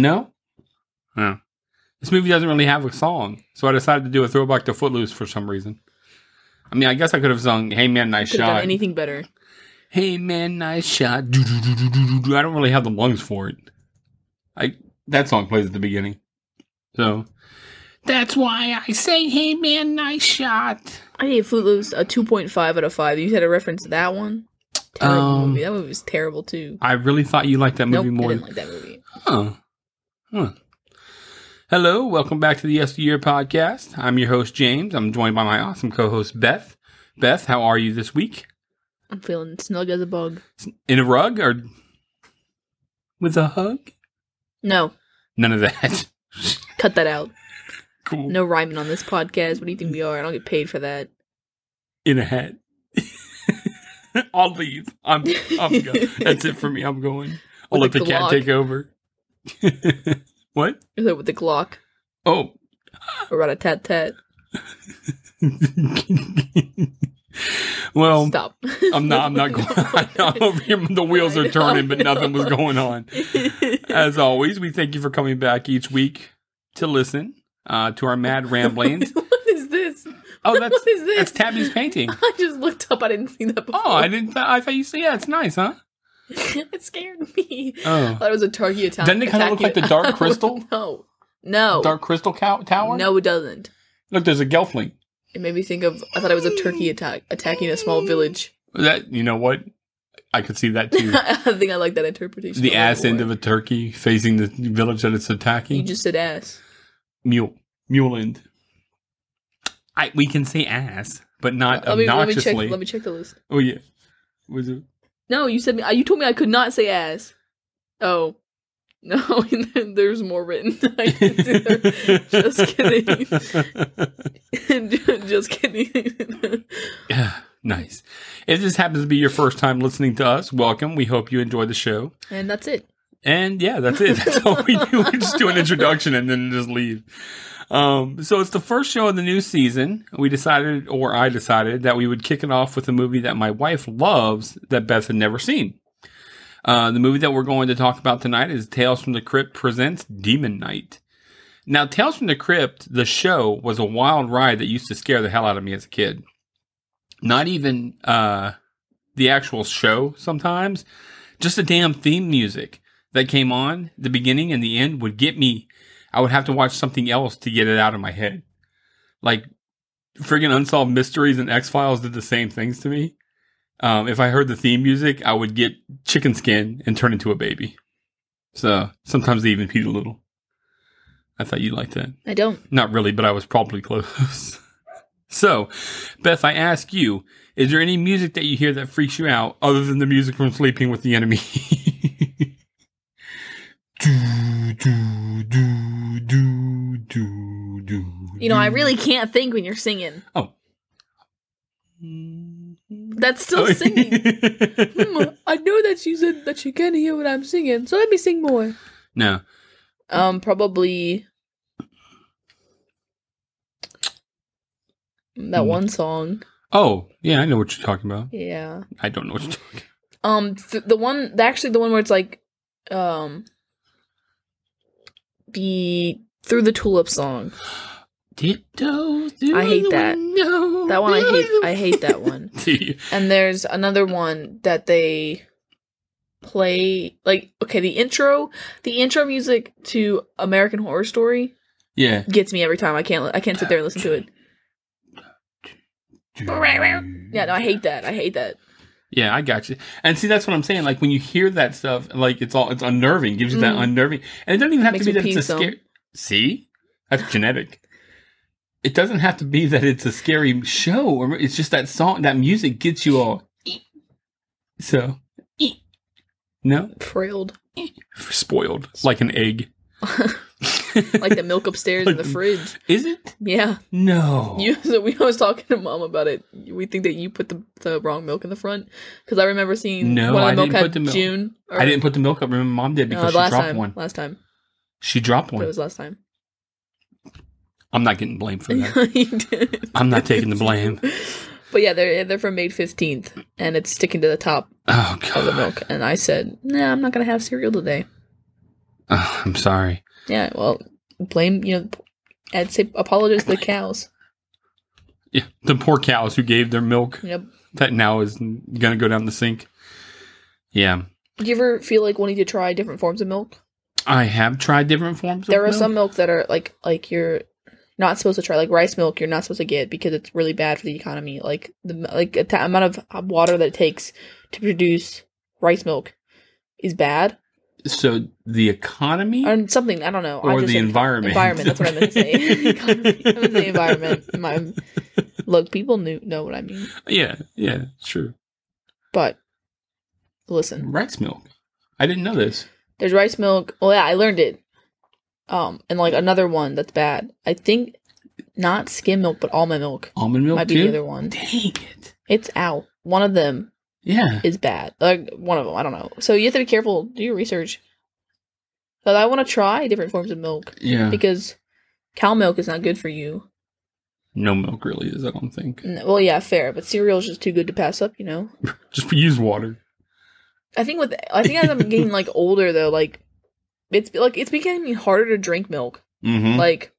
No? No. This movie doesn't really have a song, so I decided to do a throwback to Footloose for some reason. I mean, I guess I could have sung "Hey Man, Nice Could have done Shot." anything better. Hey Man, Nice Shot. Do, do, do. I don't really have the lungs for it. I that song plays at the beginning, so that's why I say "Hey Man, Nice Shot." I gave Footloose a 2.5 out of 5. You had a reference to that one? Terrible Um, movie. That movie was terrible too. I really thought you liked that Nope, movie I more. didn't like that movie. Huh. Huh. Hello, welcome back to the Yes Yesteryear podcast. I'm your host, James. I'm joined by my awesome co host, Beth. Beth, how are you this week? I'm feeling snug as a bug. In a rug or with a hug? No, None of that. cut that out. cool. No rhyming on this podcast. What do you think we are? I don't get paid for that. In a hat. I'll leave. I'm, I'm go- That's it for me. I'm going. I'll let With the the cat take over. what? Is it with the Glock Oh. or a tat tat? well, Stop. I'm not. I'm not going. I'm over here. The wheels are turning, but nothing was going on. As always, we thank you for coming back each week to listen uh, to our mad ramblings. what is this? Oh, that's What is this? that's Tabby's painting. I just looked up. I didn't see that before. Oh, I didn't. Th- I thought you said, yeah, it's nice, huh? it scared me. Oh. I Oh, thought it was a turkey attack. Doesn't it kinda look like the Dark Crystal? no, no, Dark Crystal cow- Tower. no, it doesn't. look, there's a Gelfling. It made me think of. I thought it was a turkey attack attacking a small village. That you know what? I could see that too. I think I like that interpretation. the ass end of a turkey facing the village that it's attacking. You just said ass. mule, mule end. I we can say ass, but not let me let me check. obnoxiously. Let me check the list. oh yeah, was it? No, you said me. Uh, you told me I could not say ass. Oh. No, there's more written. I can see there. Just kidding. Just kidding. Yeah, nice. If this happens to be your first time listening to us, welcome. We hope you enjoy the show. and that's it. And yeah, that's it. That's all we do. We just do an introduction and then just leave. Um, so it's the first show of the new season. We decided, or I decided, that we would kick it off with a movie that my wife loves that Beth had never seen. Uh, the movie that we're going to talk about tonight is Tales from the Crypt presents Demon Knight. Now, Tales from the Crypt, the show, was a wild ride that used to scare the hell out of me as a kid. Not even uh, the actual show sometimes, just the damn theme music that came on the beginning and the end would get me. I would have to watch something else to get it out of my head. Like friggin' Unsolved Mysteries and X Files did the same things to me. Um, if I heard the theme music, I would get chicken skin and turn into a baby. So sometimes they even peed a little. I thought you liked that. I don't. Not really, but I was probably close. so, Beth, I ask you, is there any music that you hear that freaks you out other than the music from Sleeping with the Enemy? do, do, do, do, do, do. You know, I really can't think when you're singing. Oh. That's still singing. Hmm, I know that she said that she can't hear what I'm singing, so let me sing more. no. Um, probably that Hmm. one song. Oh, yeah, I know what you're talking about. Yeah. I don't know what you're talking Um, th- the one, actually, the one where it's like, um, the through the tulip song. Ditto I hate that. That one I hate. I hate that one. And there's another one that they play like okay the intro the intro music to American Horror Story Yeah. gets me every time I can't I can't sit there and listen to it yeah no I hate that I hate that Yeah, I got you. And see, that's what I'm saying. Like when you hear that stuff, like it's all it's unnerving, gives you that Mm. unnerving, and it doesn't even have Makes to be that it's a scary. See, that's genetic. It doesn't have to be that it's a scary show, or it's just that song, that music gets you all. So, no, frailed spoiled like an egg. like the milk upstairs in the fridge Is it? yeah No. you so we was talking to mom about it we think that you put the, the wrong milk in the front because I remember seeing No, I didn't put the milk- June I didn't put the milk up. Remember, mom did no, because the she dropped time one. last time She dropped one. it was last time I'm not getting blamed for that. I'm not taking the blame. But yeah, they're they're from May fifteenth, and it's sticking to the top Oh of the milk, and I said, "Nah, I'm not gonna have cereal today." Oh, I'm sorry. Yeah, well, blame you know, I'd say apologize to the cows. Yeah, the poor cows who gave their milk Yep. that now is gonna go down the sink. Yeah, Do you ever feel like wanting to try different forms of milk? I have tried different forms. There are milk. some milk that are like like you're not supposed to try, like rice milk. You're not supposed to get because it's really bad for the economy. Like the like the amount of water that it takes to produce rice milk is bad, So the economy or something. I don't know. I or just the environment. Environment. That's what I meant to say. Economy. I meant to say environment. My look, people knew know what I mean, yeah, yeah, it's true. but listen. Rice milk. I didn't know this. There's rice milk. Well, yeah, I learned it. Um, and like another one that's bad. I think not skim milk, but almond milk Almond milk might too. be the other one. Dang it. It's out. One of them Yeah. is bad. Like one of them, I don't know. So you have to be careful. Do your research. But I want to try different forms of milk Yeah. because cow milk is not good for you. No milk really is. I don't think. N- Well, yeah, fair, but cereal is just too good to pass up. You know. Just use water. I think with I think as I'm getting like older though, like it's like it's becoming harder to drink milk. Mm-hmm. Like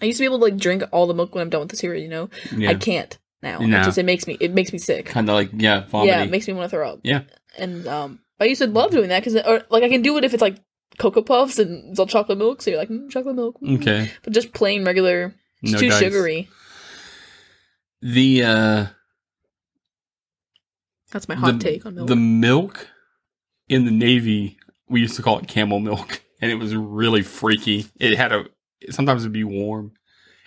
I used to be able to like drink all the milk when I'm done with the cereal. You know, I can't now. No. It just it makes me it makes me sick. Kind of like yeah, vomiting. Yeah, it makes me want to throw up. Yeah. and um, I used to love doing that because or like I can do it if it's like cocoa puffs and it's all chocolate milk. So you're like mm, chocolate milk. mm." okay. but just plain regular. It's No too dice. sugary. The uh That's my hot the, take on milk. The milk in the Navy, we used to call it camel milk, and it was really freaky. It had a sometimes it'd be warm,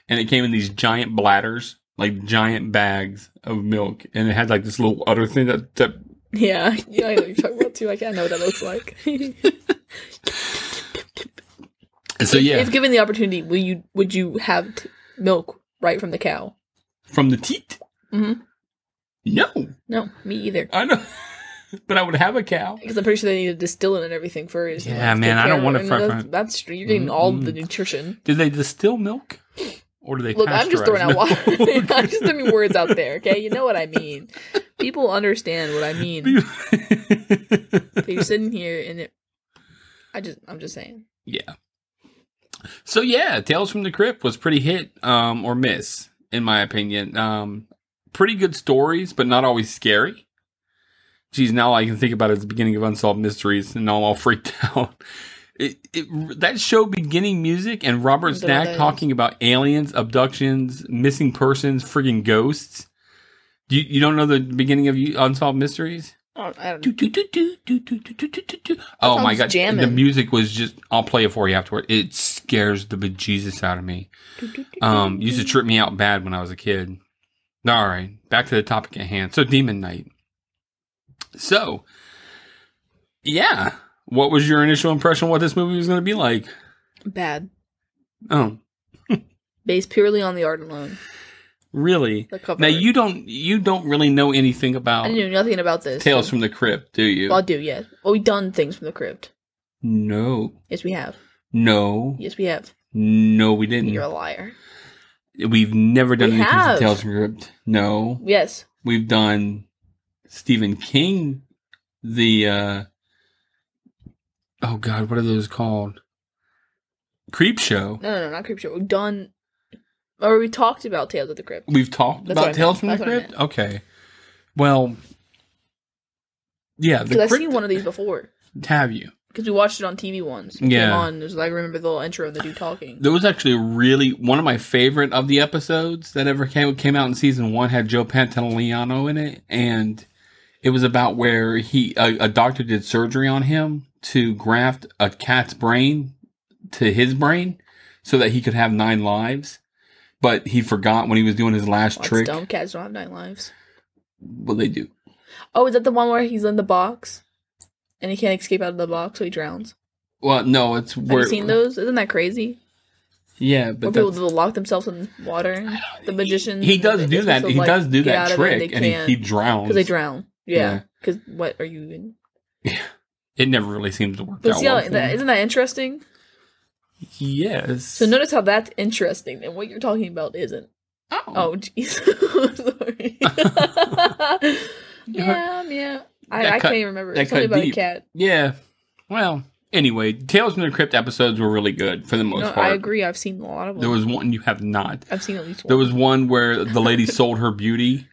and it came in these giant bladders, like giant bags of milk, and it had like this little other thing that that yeah, yeah, I know what you're talking about too. I can't know what that looks like. So yeah, if given the opportunity, will you would you have t- milk right from the cow? from the teat. Mhm. No, No, me either. I know, but I would have a cow. Because I'm pretty sure they need to distill it and everything first. Yeah, man, I don't wanna of it. front- front- That's, that's. You're getting all the nutrition. Do they distill milk, or do they? Look, I'm just throwing out water. I'm just throwing words out there. Okay, you know what I mean. People understand what I mean. But you're sitting here and it. I just, I'm just saying. Yeah. So yeah, Tales from the Crypt was pretty hit um, or miss in my opinion. Um, pretty good stories, but not always scary. Geez, now all I can think about is the beginning of Unsolved Mysteries, and now I'm all freaked out. It, that show beginning music and Robert Stack talking about aliens, abductions, missing persons, frigging ghosts. You you don't know the beginning of Unsolved Mysteries? Oh, oh my god! Jamming. The music was just. I'll play it for you afterward. It scares the bejesus out of me. Um, used to trip me out bad when I was a kid. All right, back to the topic at hand. So, Demon Knight. So, yeah, what was your initial impression? of What this movie was going to be like? Bad. Oh, Based purely on the art alone. really? Now you don't you don't really know anything about. I knew nothing about this. Tales so- from the Crypt, do you? Well, I do, yes. Well, we've done things from the crypt. no, Yes, we have. no, Yes, we have. no. We didn't. You're a liar. We've never done We anything have. from Tales from the Crypt. No, Yes. we've done Stephen King. The uh oh god, what are those called? Creep Show. No, no, no, not creep show. We've done, or we talked about Tales of the Crypt. We've talked That's about Tales from the That's I Crypt. Okay, well, yeah, the Because I've Crypt. seen one of these before. Have you? Because we watched it on TV once. It Yeah. on. There's like I remember the little intro of the dude talking. There was actually really one of my favorite of the episodes that ever came came out in season one had Joe Pantoliano in it, and it was about where he a, a doctor did surgery on him to graft a cat's brain to his brain so that he could have nine lives, but he forgot when he was doing his last trick. dumb. Cats don't have nine lives. Well, they do. Oh, is that the one where he's in the box and he can't escape out of the box, so he drowns? Well, no, it's Have you seen those? Isn't that crazy? yeah, Where but people will lock themselves in water. The magician. he does do that. He to, does do that out of it, trick, and he, he drowns because they drown. Yeah. Yeah. Because what are you in? It never really seems to work But out. see, well for that, him. isn't that interesting? Yes. So notice how that's interesting, and what you're talking about isn't. Oh. Oh, jeez. Sorry. yeah, yeah. I, That I can't even remember. that It's something about deep. a cat. Yeah. Well, anyway, Tales from the Crypt episodes were really good for the most No, part. I agree. I've seen a lot of them. There was one you have not. I've seen at least one. There was one where the lady sold her beauty,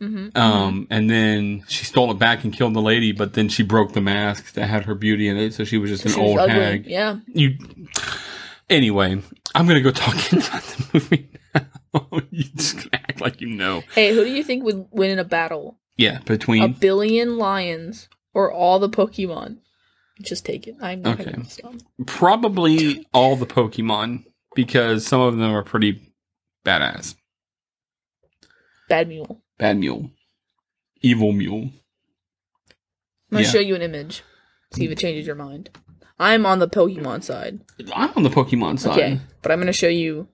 hmm um, and then she stole it back and killed the lady, but then she broke the mask that had her beauty in it, so she was just an She old hag. Yeah. You. Anyway, I'm gonna go talk about the movie now. you just gonna act like you know. Hey, who do you think would win in a battle? Yeah, between A billion lions or all the Pokemon? Just take it. I'm not Okay. gonna stop. probably all the Pokemon because some of them are pretty badass. Bad Mule. Bad Mule, Evil Mule. I'm gonna Yeah. show you an image. See if it changes your mind. I'm on the Pokemon side. I'm on the Pokemon side. Okay, but I'm gonna show you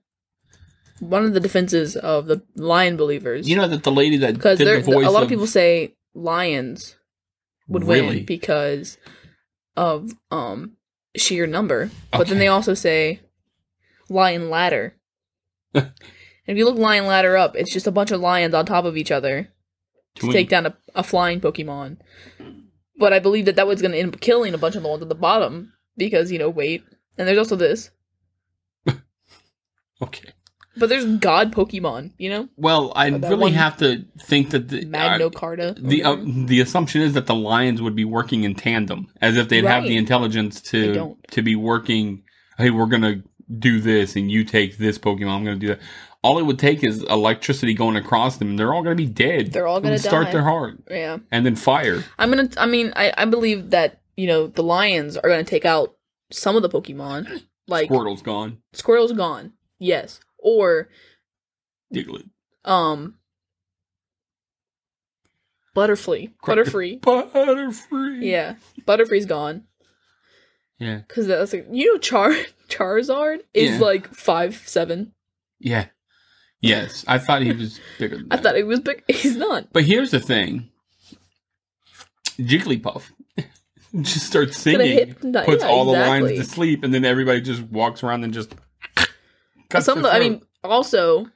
one of the defenses of the lion believers. You know that the lady that because did the a lot of people say lions would Really? win because of um sheer number, but then they also say lion ladder. and if you look lion ladder up, it's just a bunch of lions on top of each other to take down a, a flying Pokemon. But I believe that that was going to end up killing a bunch of the ones at the bottom because you know weight. And there's also this, Okay. but there's God Pokemon. You know, Well, I really one- have to think that the uh, Carta. the uh, the assumption is that the lions would be working in tandem, as if they'd have Right. the intelligence They to don't. to be working. Hey, we're gonna do this, and you take this Pokemon. I'm gonna do that. All it would take is electricity going across them, and they're all gonna be dead. They're all gonna start die. their heart, yeah. and then fire. I'm gonna. I mean, I, I believe that you know the lions are gonna take out some of the Pokemon. Like Squirtle's gone. Squirrel's gone. Yes, or Diglett. um, Butterfree. Butterfree. Butterfree. Yeah, Butterfree's gone Yeah. because that's like you know Char Charizard is Yeah. like five seven. Yeah. Yes. I thought he was bigger than I thought he was big. He's not. But here's the thing. Jigglypuff just starts singing, puts yeah, all the exactly. lines to sleep, and then everybody just walks around and just cuts Some. I mean, also,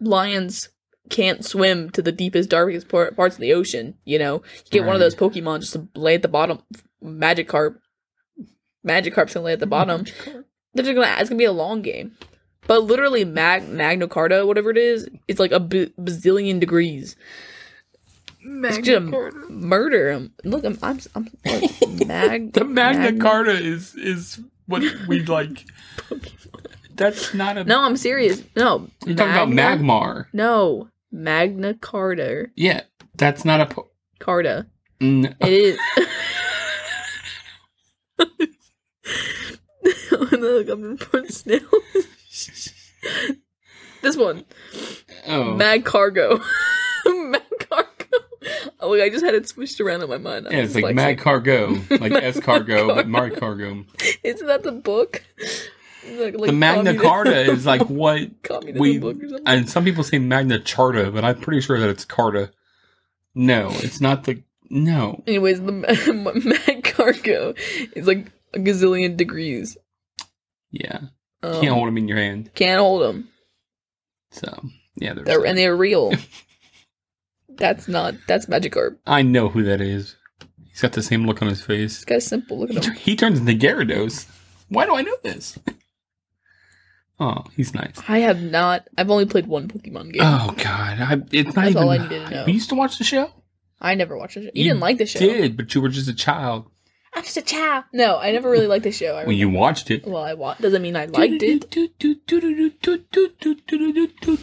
lions can't swim to the deepest, darkest par- parts of the ocean. You know, you get one of those Pokemon just to lay at the bottom. Magikarp. Magikarp's gonna lay at the bottom. They're just gonna. It's gonna be a long game. But literally, Mag Magna Carta, whatever it is, it's like a b- bazillion degrees. It's gonna murder him. Look, I'm. I'm. I'm look, Mag. the Magna Carta is is what we like. That's not a. No, I'm serious. No, you're talking about Magna- Magmar. No, Magna Carta. Yeah, that's not a. Po- Carta. Mm, It is. Look, I'm gonna put snail. this one, oh, Mag Cargo. Mag Cargo. Oh, look, I just had it switched around in my mind. Yeah, it's like dyslexic. Mag Cargo, like S Cargo, but. Mar Cargo. Isn't that the book? Like, like The Magna Carta is like what we book or and some people say Magna Charta, but I'm pretty sure that it's Carta. No, it's not the no. Anyways, the Mag Cargo is like a gazillion degrees. Yeah, Um, can't hold them in your hand. Can't hold them. So yeah, there's They're, and they're real. that's not. That's Magikarp. I know who that is. He's got the same look on his face. This guy's simple. Look at him. He turns into Gyarados. Why do I know this? Oh, he's nice. I have not. I've only played one Pokemon game. Oh God, I, it's not That's even. all I needed to know. You used to watch the show. I never watched the show. You, You didn't like the show. Did but you were just a child I'm just a child. No, I never really liked the show. I when you watched it. Well, I wa- doesn't mean I liked it.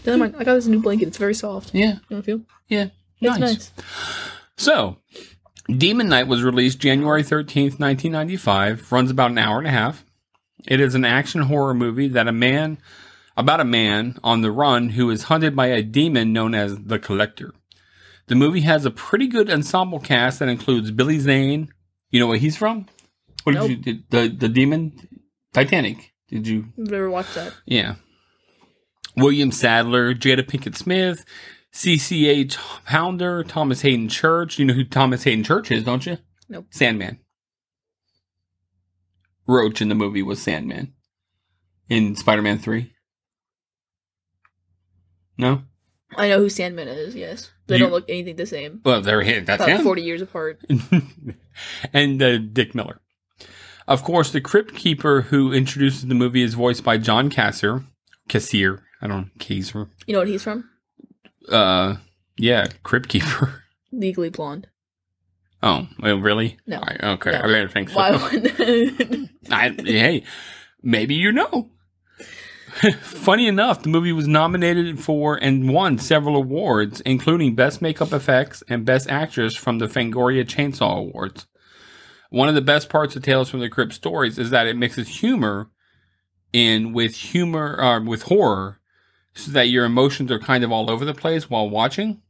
Doesn't mind. I got this new blanket. It's very soft. Yeah, You want to feel? yeah, It's nice. nice. So, Demon Knight was released January 13th, 1995, runs about an hour and a half. It is an action horror movie that a man about a man on the run who is hunted by a demon known as the Collector. The movie has a pretty good ensemble cast that includes Billy Zane. You know where he's from? What did Nope. you did the the demon Titanic? Did you I've never watched that. yeah. William Sadler, Jada Pinkett Smith, CCH Pounder, Thomas Haden Church. You know who Thomas Haden Church is, don't you? Nope. Sandman. Roach in the movie was Sandman. In Spider Man 3. No? I know who Sandman is. Yes, they You- don't look anything the same. Well, there he That's About him. forty years apart. and uh, Dick Miller. Of course, the Crypt Keeper who introduces the movie is voiced by John Kassir. Cassier. I don't know. You know what he's from? Uh, yeah, Crypt Keeper. Legally Blonde. Oh, well, really? No. I- okay, No. I didn't think so. Why would? I, hey, maybe you know. Funny enough, the movie was nominated for and won several awards, including Best Makeup Effects and Best Actress from the Fangoria Chainsaw Awards. One of the best parts of Tales from the Crypt stories is that it mixes humor in with humor uh, with horror, so that your emotions are kind of all over the place while watching.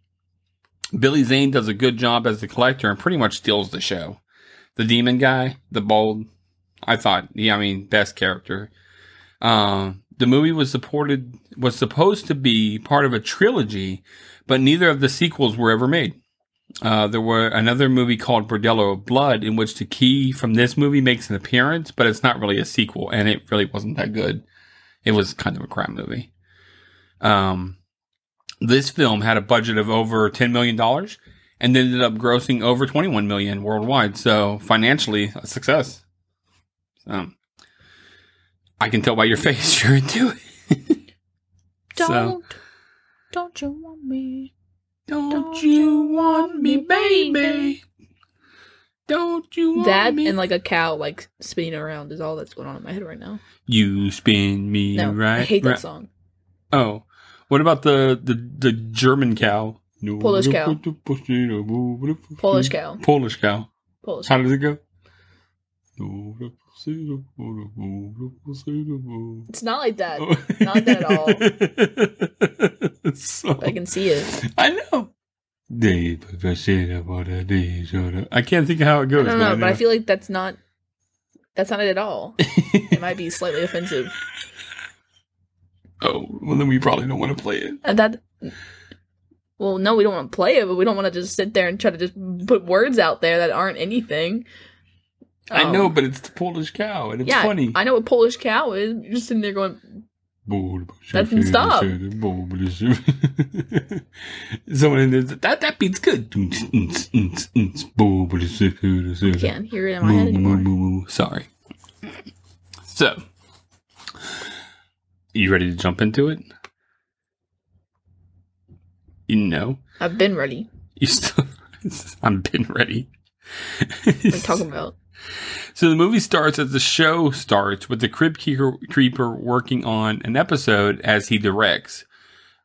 Billy Zane does a good job as the collector and pretty much steals the show. The demon guy, the bold, I thought, yeah, I mean, best character. Um, the movie was supported was supposed to be part of a trilogy, but neither of the sequels were ever made. Uh, there were another movie called Bordello of Blood, in which the key from this movie makes an appearance, but it's not really a sequel, and it really wasn't that good. It was kind of a crime movie. Um, this film had a budget of over ten million dollars, and ended up grossing over twenty one million worldwide. So financially, a success. Um, I can tell by your face you're into it. don't, So- don't you want me? Don't, Don't you want me, baby? baby? Don't you want That me? and like a cow like spinning around is all that's going on in my head right now. you spin me No, right. I hate that right- song. Oh, what about the the the German cow? Polish cow. Polish cow. Polish cow. Polish. How does it go? It's not like that. Oh. Not that at all. so, I can see it. I know. I can't think of how it I goes. don't know, but I know. feel like that's not. That's not it at all. It might be slightly offensive. oh, well, then we probably don't want to play it. And that. Well, no, we don't want to play it, but we don't want to just sit there and try to just put words out there that aren't anything. I Um, know, but it's the Polish cow, and it's yeah, funny. I know what Polish cow is. You're just sitting there going, That didn't stop. Someone in there, that that beat's good. I can't hear it in my head anymore. Sorry. So, you ready to jump into it? You know, I've been ready. you still. I'm been ready. What are you talking about? So the movie starts as the show starts with the Keeper, Creeper working on an episode as he directs.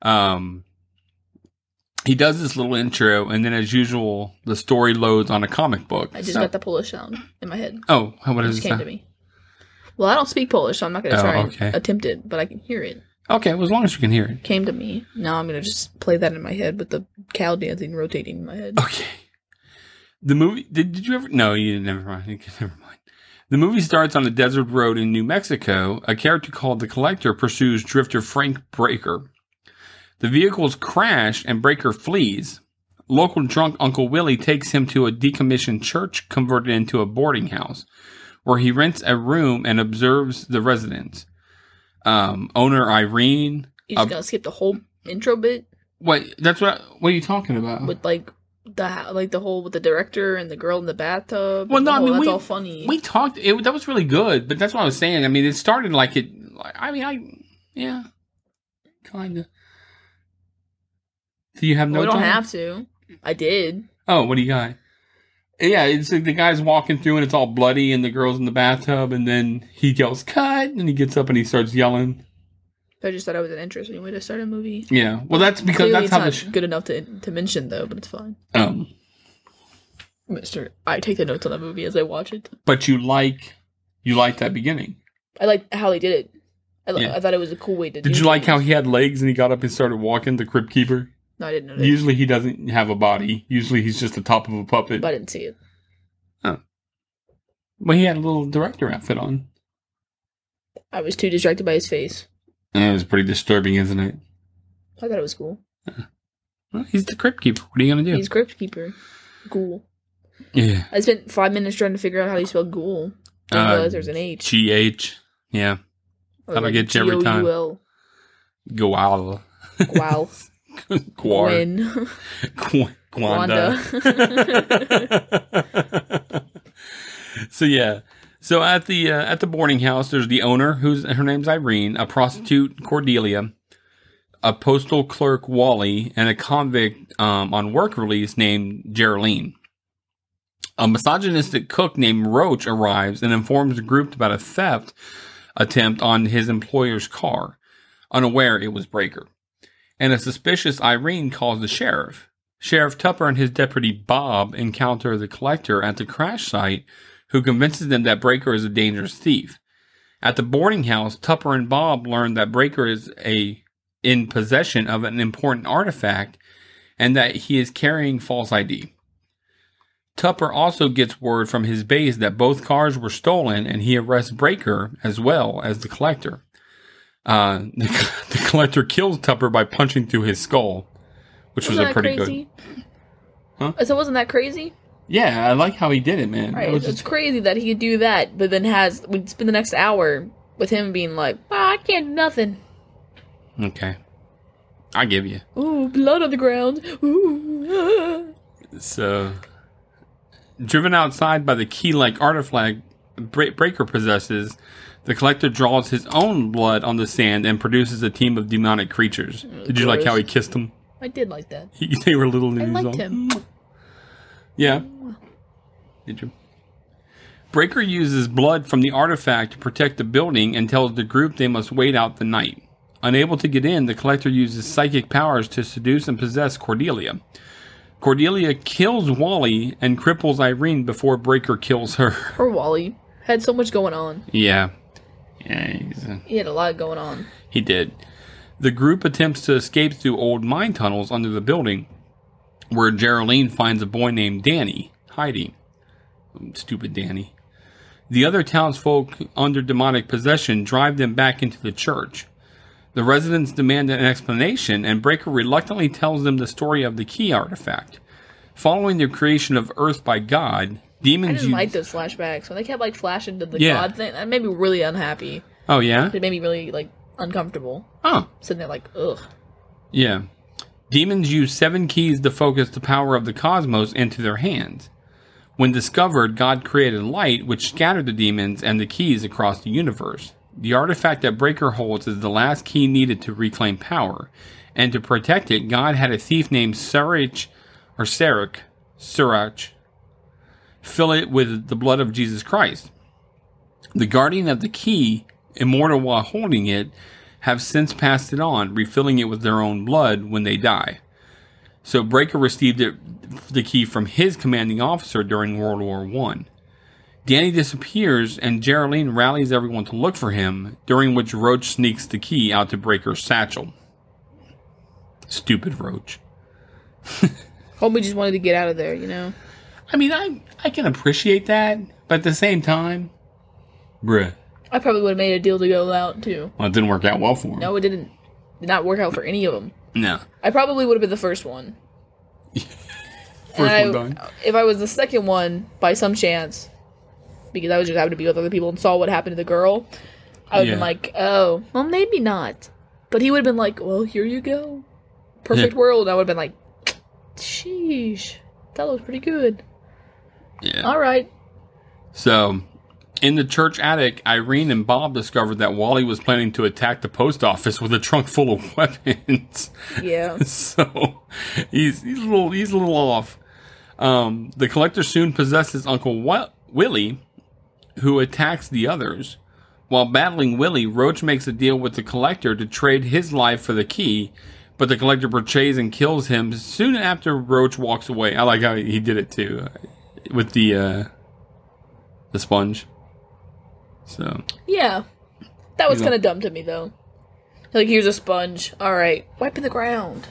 Um, he does this little intro, and then as usual, the story loads on a comic book. I just So- got the Polish sound in my head. oh, what It is just came to me. Well, I don't speak Polish, so I'm not going to Oh, try and attempt it, but I can hear it. Okay, well, as long as you can hear it. Came to me. Now I'm going to just play that in my head with the cow dancing rotating in my head. Okay. The movie did, did you ever no you didn't never mind. Never mind. The movie starts on a desert road in New Mexico. A character called the Collector pursues drifter Frank Brayker. The vehicles crash and Brayker flees. Local drunk Uncle Willie takes him to a decommissioned church converted into a boarding house, where he rents a room and observes the residents. Um, owner Irene. You just Uh, to skip the whole intro bit Wait, that's what. What are you talking about? with like the like the whole with the director and the girl in the bathtub. Well, no, the I mean, that's we- all funny. We talked. It, that was really good, but that's what I was saying. I mean, it started like it. I mean, I yeah, kind of. Do you have Well, no? we don't have to. I did. Oh, what do you got? Yeah, it's like the guy's walking through and it's all bloody, and the girl's in the bathtub, and then he yells "cut," and he gets up and he starts yelling. I just thought it was an interesting way to start a movie. Yeah, well, that's because Clearly, that's how not the sh- good enough to to mention though, but it's fine. um. Mister, I take the notes on the movie as I watch it. But you like, you like that beginning. I like how they did it. I, Yeah. I thought it was a cool way to. Did you like how he had legs and he got up and started walking? The Crypt Keeper. No, I didn't know that. Usually he doesn't have a body. Usually he's just the top of a puppet. but I didn't see it. Oh. Well, he had a little director outfit on. I was too distracted by his face. It was pretty disturbing, isn't it? I thought it was cool. Well, he's the crypt keeper. What are you gonna do? He's crypt keeper. Ghoul. yeah. I spent five minutes trying to figure out how you spell ghoul. Uh, there's an H. G H. Yeah. Or that'll get you every time. G-O-U-L. Goal. Wow. Quar. Gwen. Qu- Quanda. so yeah. So at the uh, at the boarding house, there's the owner, who's her name's Irene, a prostitute Cordelia, a postal clerk Wally, and a convict um, on work release named Geraldine. A misogynistic cook named Roach arrives and informs the group about a theft attempt on his employer's car, unaware it was Brayker. And a suspicious Irene calls the sheriff. Sheriff Tupper and his deputy Bob encounter the collector at the crash site, who convinces them that Brayker is a dangerous thief. At the boarding house, Tupper and Bob learn that Brayker is a in possession of an important artifact and that he is carrying false ID. Tupper also gets word from his base that both cars were stolen and he arrests Brayker as well as the collector. Uh, the, the collector kills Tupper by punching through his skull, which was Wasn't a that pretty crazy? good. Huh? Said, wasn't that crazy? Yeah, I like how he did it, man. Right. It was It's just- crazy that he could do that, but then has we spend the next hour with him being like, "Ah, I can't do nothing. okay. I give you. Ooh, blood on the ground. Ooh. ah." So, driven outside by the key-like artifact Bre- Brayker possesses, the collector draws his own blood on the sand and produces a team of demonic creatures. Did you like how he kissed them? I did like that. He, they were little I news liked on. him. Yeah. Did you? Brayker uses blood from the artifact to protect the building and tells the group they must wait out the night. Unable to get in, the collector uses psychic powers to seduce and possess Cordelia. Cordelia kills Wally and cripples Irene before Brayker kills her. Poor Wally had so much going on. Yeah. Yeah, a- uh, He had a lot going on. he did. The group attempts to escape through old mine tunnels under the building, where Geraldine finds a boy named Danny hiding. Stupid Danny. The other townsfolk under demonic possession drive them back into the church. The residents demand an explanation, and Brayker reluctantly tells them the story of the key artifact. Following the creation of Earth by God, I demons didn't use- like those flashbacks when they kept like flashing to the Yeah. god thing. That made me really unhappy. Oh yeah. It made me really like uncomfortable. Oh Sitting there like, ugh. Yeah. Demons use seven keys to focus the power of the cosmos into their hands. When discovered, God created light, which scattered the demons and the keys across the universe. The artifact that Brayker holds is the last key needed to reclaim power. And to protect it, God had a thief named Sarach, or Sarach, Surach, fill it with the blood of Jesus Christ. The guardian of the key, immortal while holding it, have since passed it on, refilling it with their own blood when they die. So Brayker received it, the key from his commanding officer during World War One. Danny disappears, and Geraldine rallies everyone to look for him, during which Roach sneaks the key out to Brayker's satchel. Stupid Roach. Homie just wanted to get out of there, you know? I mean, I I can appreciate that, but at the same time, bruh, I probably would have made a deal to go out too. well, it didn't work out well for him. No, it didn't. Did not work out for any of them. no. I probably would have been the first one. First one done. If I was the second one, by some chance, because I was just happened to be with other people and saw what happened to the girl, I would have Yeah. been like, oh, well, maybe not. But he would have been like, well, here you go. Perfect Yeah. world. I would have been like, sheesh. That looks pretty good. Yeah. All right. So, in the church attic, Irene and Bob discovered that Wally was planning to attack the post office with a trunk full of weapons. Yeah. so, he's he's a little he's a little off. Um, the collector soon possesses Uncle Wa- Willie, who attacks the others. While battling Willie, Roach makes a deal with the collector to trade his life for the key, but the collector betrays and kills him soon after Roach walks away. I like how he did it too, with the uh, the sponge. So Yeah. That was kind of dumb to me, though. Like, here's a sponge. All right. Wiping the ground.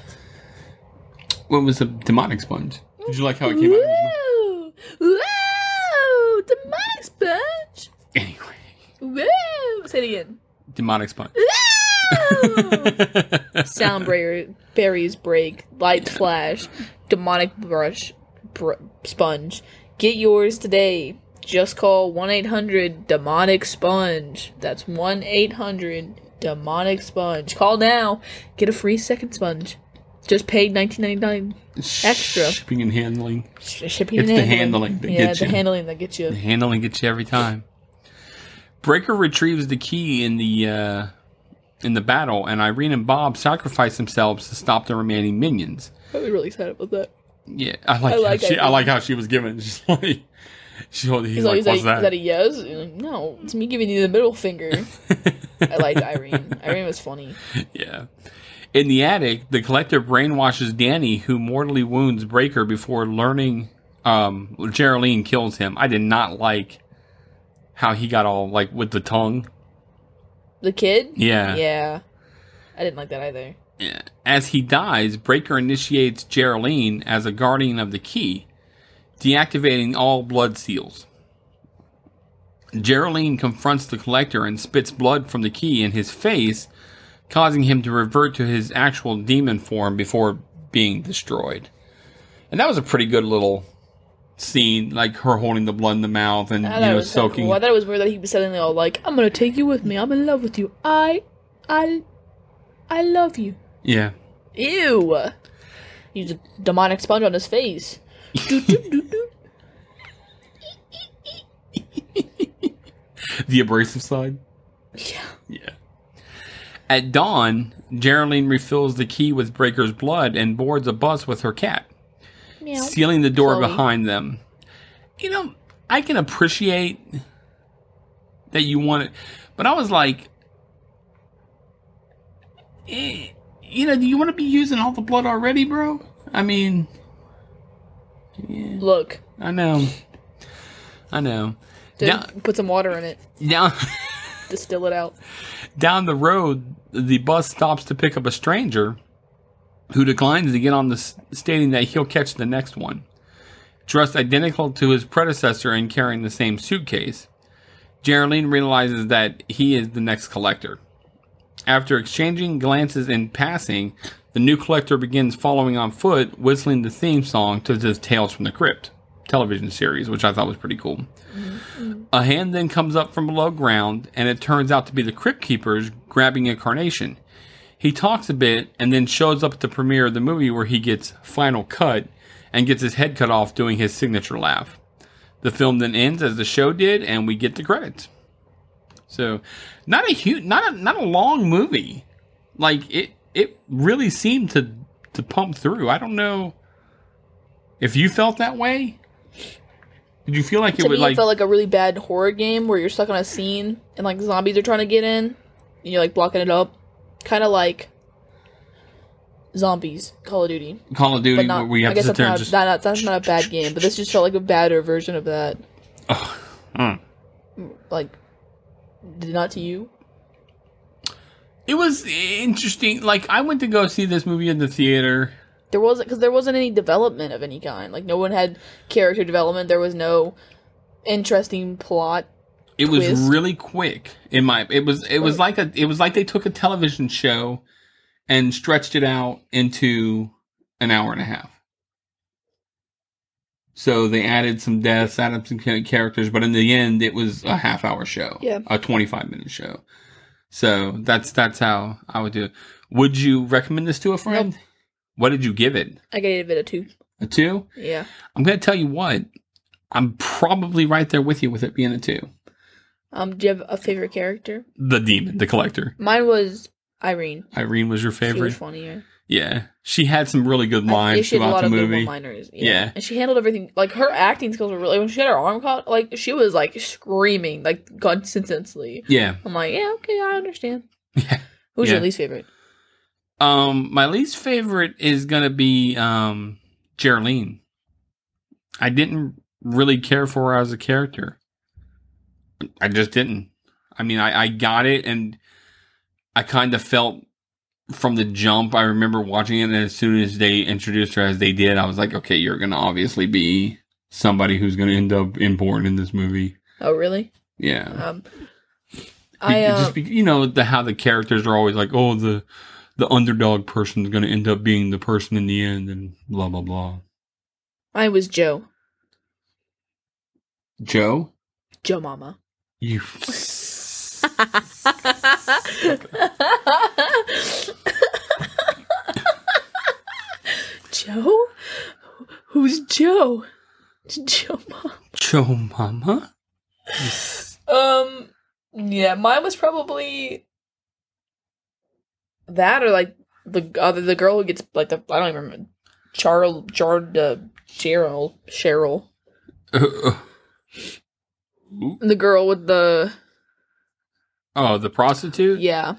what was the demonic sponge? Did you like how it came out? Woo! Woo! Demonic sponge! Anyway, Woo! Say it again. demonic sponge. Sound barrier, berries break, lights flash, demonic brush, br- sponge. Get yours today. Just call 1 800 Demonic Sponge. That's 1 800 Demonic Sponge. Call now. Get a free second sponge. Just paid nineteen ninety nine Extra. shipping and handling. shipping. It's and the handling. handling that yeah, gets the you. handling that gets you. The handling gets you every time. Brayker retrieves the key in the uh, in the battle, and Irene and Bob sacrifice themselves to stop the remaining minions. I was really sad about that. Yeah, I like. I like how she, I like how she was given. She's like, she, he's, He's like, like, what's that, is that a yes? Like, No, it's me giving you the middle finger. I liked Irene. Irene was funny. yeah. In the attic, the collector brainwashes Danny, who mortally wounds Brayker before learning. Um, Geraldine kills him. I did not like how he got all like with the tongue. The kid? Yeah. Yeah. I didn't like that either. As he dies, Brayker initiates Geraldine as a guardian of the key, deactivating all blood seals. Geraldine confronts the collector and spits blood from the key in his face, causing him to revert to his actual demon form before being destroyed. And that was a pretty good little scene, like her holding the blood in the mouth and ah, you know was soaking. cool. I thought it was weird that he was suddenly all like, "I'm gonna take you with me. I'm in love with you. I, I, I love you." Yeah, Ew. Use a demonic sponge on his face. The abrasive side. Yeah. Yeah. At dawn, Geraldine refills the key with Brayker's blood and boards a bus with her cat, Meow. sealing the door Chloe. behind them. You know, I can appreciate that you want it, but I was like, eh, you know, do you want to be using all the blood already, bro? I mean, yeah, Look, I know, I know. Down, put some water in it. down, Distill it out. down the road, the bus stops to pick up a stranger who declines to get on the stating that he'll catch the next one. Dressed identical to his predecessor and carrying the same suitcase, Geraldine realizes that he is the next collector. After exchanging glances in passing, the new collector begins following on foot, whistling the theme song to the Tales from the Crypt television series, which I thought was pretty cool. Mm-hmm. A hand then comes up from below ground, and it turns out to be the Crypt Keepers grabbing a carnation. He talks a bit and then shows up at the premiere of the movie where he gets final cut and gets his head cut off doing his signature laugh. The film then ends as the show did, and we get the credits. So, not a huge, not a not a long movie. Like it, it really seemed to to pump through. I don't know if you felt that way. Did you feel like it To would me, like? it felt like a really bad horror game where you're stuck on a scene and like zombies are trying to get in, and you're like blocking it up, kind of like zombies, Call of Duty, Call of Duty, not. where we have I to guess sit that's not, just. that, not- that's not a bad game, but this just felt like a badder version of that. Mm. Like, not to you? It was interesting. Like I went to go see this movie in the theater. There wasn't because there wasn't any development of any kind. Like no one had character development. There was no interesting plot. It was really quick. In my, it was it was like a it was like they took a television show and stretched it out into an hour and a half. So they added some deaths, added some characters, but in the end, it was a half hour show, Yeah. a twenty five minute show. So that's that's how I would do it. Would you recommend this to a friend? What did you give it? I gave it a two. A two? Yeah. I'm gonna tell you what. I'm probably right there with you with it being a two. Um. Do you have a favorite character? The demon, the collector. Mine was Irene. Irene was your She was favorite. funnier. Yeah, she had some really good lines she had a throughout lot the of good movie. Yeah. Yeah. and she handled everything. Like her acting skills were really. When she had her arm caught, like she was like screaming like consistently. Yeah, I'm like, yeah, okay, I understand. yeah. Who's Yeah. your least favorite? Um, my least favorite is gonna be um Geraldine. I didn't really care for her as a character. I just didn't. I mean, I, I got it, and I kind of felt from the jump. I remember watching it, and as soon as they introduced her as they did, I was like, okay, you're gonna obviously be somebody who's gonna end up important in this movie. Oh, really? Yeah. Um, I uh, just be, you know the how the characters are always like, oh the the underdog person is going to end up being the person in the end, and blah blah blah. I was Joe. Joe, Joe Mama. you Joe? Who's Joe? Joe mom. Joe Mama. Um, yeah, mine was probably that, or like the other the girl who gets like the I don't even remember Charles Jard uh, Cheryl Cheryl the girl with the oh, the prostitute. yeah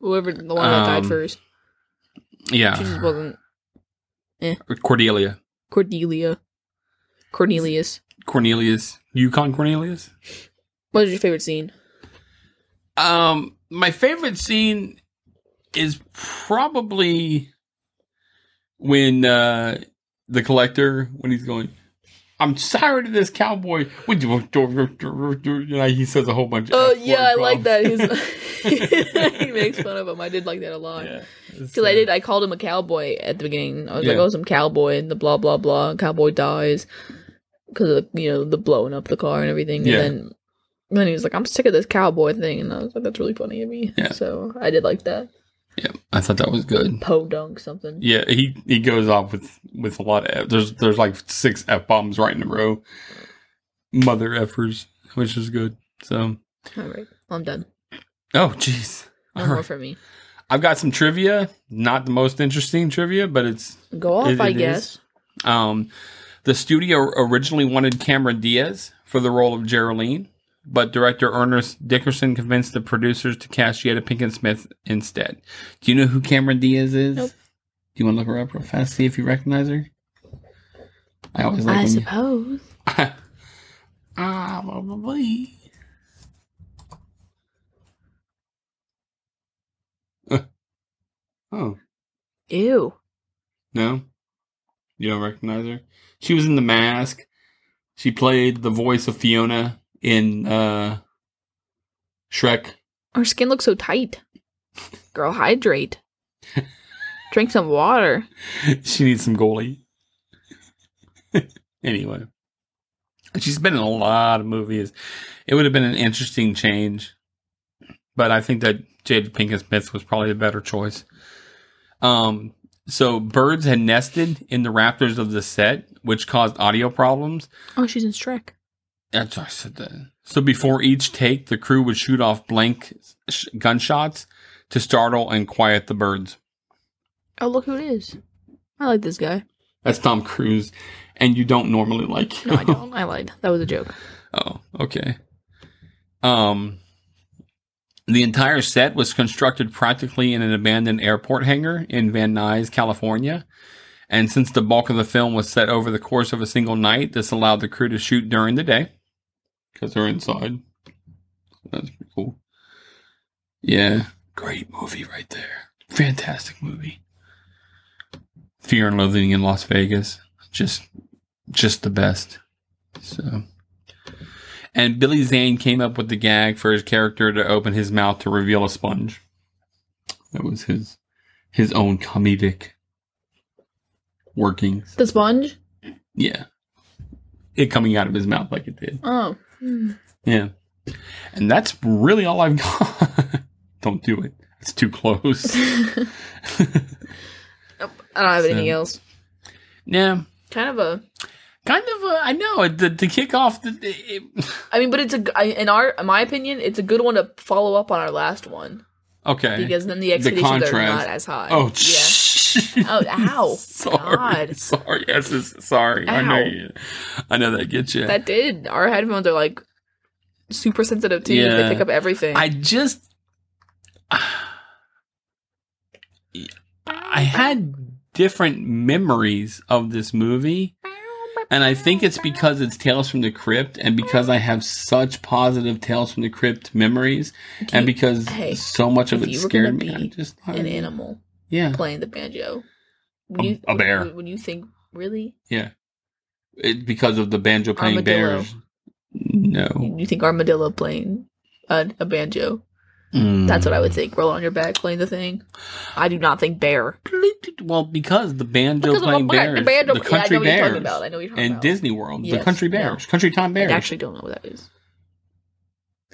whoever the one that died Um, first Yeah, she just wasn't Cordelia, Cordelia Cornelius. Cornelius, Yukon Cornelius. What is your favorite scene? Um, my favorite scene is probably when uh the collector when he's going. I'm tired of this cowboy. What do you- He says a whole bunch. Oh F yeah, I like that. He's, he makes fun of him. I did like that a lot. Yeah, Because I uh, did, I called him a cowboy at the beginning. I was like, "Oh, some cowboy," and the blah blah blah. Cowboy dies because of you know the blowing up the car and everything. Yeah. And then, then he was like, "I'm sick of this cowboy thing," and I was like, "That's really funny of me." Yeah. So I did like that. Yeah, I thought that was good. Po dunk something. Yeah, he he goes off with with a lot of F. there's there's like six f bombs right in a row, mother effers, which is good. So, All right, well, I'm done. oh jeez, No All more right. for me. I've got some trivia. Not the most interesting trivia, but it's Go off, It- I it is. guess. um the studio originally wanted Cameron Diaz for the role of Jeryline, but director Ernest Dickerson convinced the producers to cast Jada Pinkett Smith instead. Do you know who Cameron Diaz is? Nope. Do you want to look her up real fast, see if you recognize her? I always like I when you- suppose. Ah, probably. Oh Ew. no, you don't recognize her. She was in The Mask. She played the voice of Fiona in uh, Shrek. Her skin looks so tight. Girl, hydrate. Drink some water. she needs some goalie. anyway, she's been in a lot of movies. It would have been an interesting change, but I think that Jada Pinkett Smith was probably a better choice. Um, so birds had nested in the rafters of the set, which caused audio problems. Oh, she's in Shrek. That's why I said that. So before each take, the crew would shoot off blank sh- gunshots to startle and quiet the birds. Oh, look who it is. I like this guy. That's Tom Cruise, and you don't normally like. Him. No, I don't. I lied. That was a joke. Oh, okay. Um, the entire set was constructed practically in an abandoned airport hangar in Van Nuys, California. And since the bulk of the film was set over the course of a single night, this allowed the crew to shoot during the day because they're inside. That's pretty cool. Yeah, great movie right there. Fantastic movie. Fear and Loathing in Las Vegas. Just, just the best. So. And Billy Zane came up with the gag for his character to open his mouth to reveal a sponge. That was his his own comedic workings. The sponge? Yeah. It coming out of his mouth like it did. Oh. Hmm. Yeah. And that's really all I've got. don't do it. It's too close. Nope, I don't have So- anything else. yeah. Kind of a. Kind of, a. I know, to, to kick off the. It, I mean, but it's a In our, in my opinion, it's a good one to follow up on our last one okay. because then the expeditions are not as high. oh, yeah. Oh, ow. sorry. God. Sorry. Yes, sorry. I know you. I know that gets you. That did. Our headphones are like super sensitive too. Yeah. They pick up everything. I just I had different memories of this movie and I think it's because it's Tales from the Crypt and because I have such positive Tales from the Crypt memories and because hey, so much of it scared me I be just an animal yeah playing the banjo. Would A- you, a bear. When, would you think really? yeah it, because of the banjo playing Armadillo. bears no You think armadillo playing a, a banjo? Mm. That's what I would think. Roll on your back playing the thing. I do not think bear. well because the banjo Because playing the, bears the, banjo, the yeah, I country know what you're bears talking about. I know you're talking and about. Disney World, the Country. Bears, Country Time bears. I actually don't know what that is.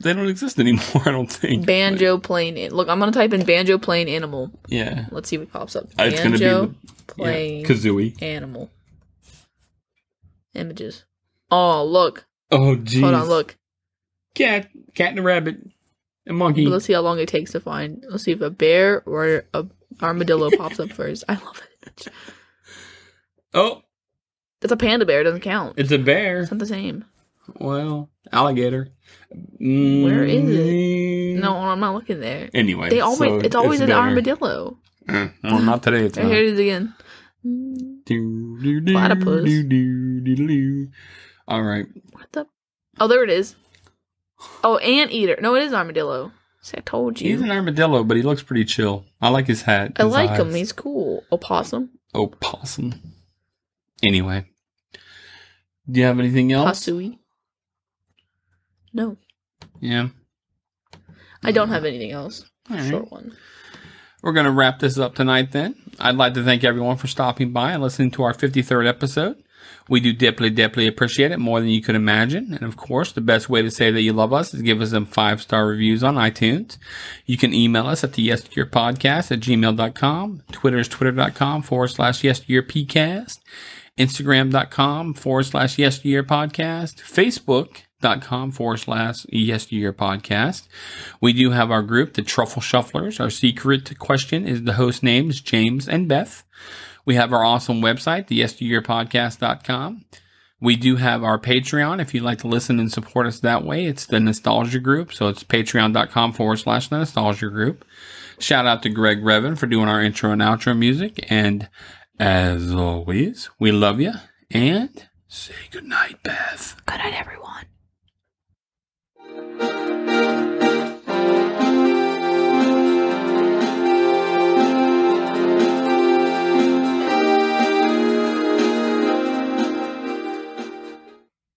They don't exist anymore. I don't think. Banjo plain. an- Look, I'm gonna type in banjo plain animal. Yeah. Let's see what pops up. Uh, It's gonna be Banjo the- Yeah. Kazooie. animal. Images. Oh, look. Oh, jeez. Hold on, look. Cat, cat and a rabbit, a monkey. Let's see how long it takes to find. Let's see if a bear or a armadillo pops up first. I love it. Oh, It's a panda bear. It doesn't count. it's a bear. It's not the same. Well, alligator. Where is it? No, I'm not looking there. Anyway, They always. so it's always an better. armadillo. Eh, well, not today. It's not. here it is again. Platypus. All right. What the? Oh, there it is. Oh, anteater. No, it is armadillo. See, I told you. He's an armadillo, but he looks pretty chill. I like his hat. I his like him. He's cool. Opossum. Oh, possum. Anyway, do you have anything else? Pasui. No, Yeah. I don't have anything else. All right. Short one. We're going to wrap this up tonight then. I'd like to thank everyone for stopping by and listening to our 53rd episode. We do deeply, deeply appreciate it more than you could imagine. And of course, the best way to say that you love us is give us some five star reviews on iTunes. You can email us at the yesteryear podcast at gmail.com. Twitter is twitter.com forward slash yesteryear pcast. Instagram.com forward slash yesteryear podcast. Facebook.com forward slash yesteryear podcast. We do have our group, the Truffle Shufflers. Our secret question is the host names, James and Beth. We have our awesome website, the yesteryearpodcast.com. We do have our Patreon. If you'd like to listen and support us that way, it's the Nostalgia Group. So it's patreon.com forward slash the Nostalgia Group. Shout out to Greg Revan for doing our intro and outro music. And as always, we love you and say goodnight, Beth. Good night, everyone.